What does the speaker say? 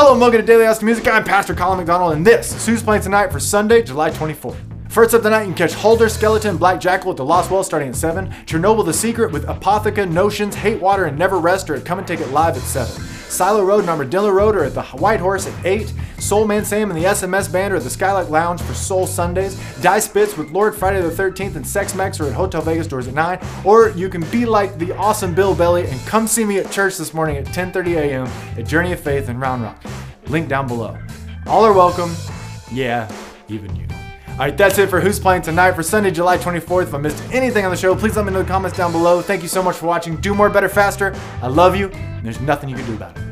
Hello, and welcome to Daily Austin Music. I'm Pastor Colin McDonald, and this is who's playing tonight for Sunday, July 24th. First up tonight, you can catch Holder, Skeleton, Black Jackal at the Lost Well starting at 7. Chernobyl The Secret with Apotheca, Notions, Hate Water, and Never Rest are at Come and Take It Live at 7. Silo Road and Armadillo Road at the White Horse at 8. Soul Man Sam and the SMS Band are at the Skylark Lounge for Soul Sundays. Die Spits with Lord Friday the 13th and Sex Max are at Hotel Vegas doors at 9. Or you can be like the awesome Bill Belly and come see me at church this morning at 10.30 a.m. at Journey of Faith in Round Rock. Link down below. All are welcome. Yeah, even you. All right, that's it for Who's Playing Tonight for Sunday, July 24th. If I missed anything on the show, please let me know in the comments down below. Thank you so much for watching. Do more, better, faster. I love you, there's nothing you can do about it.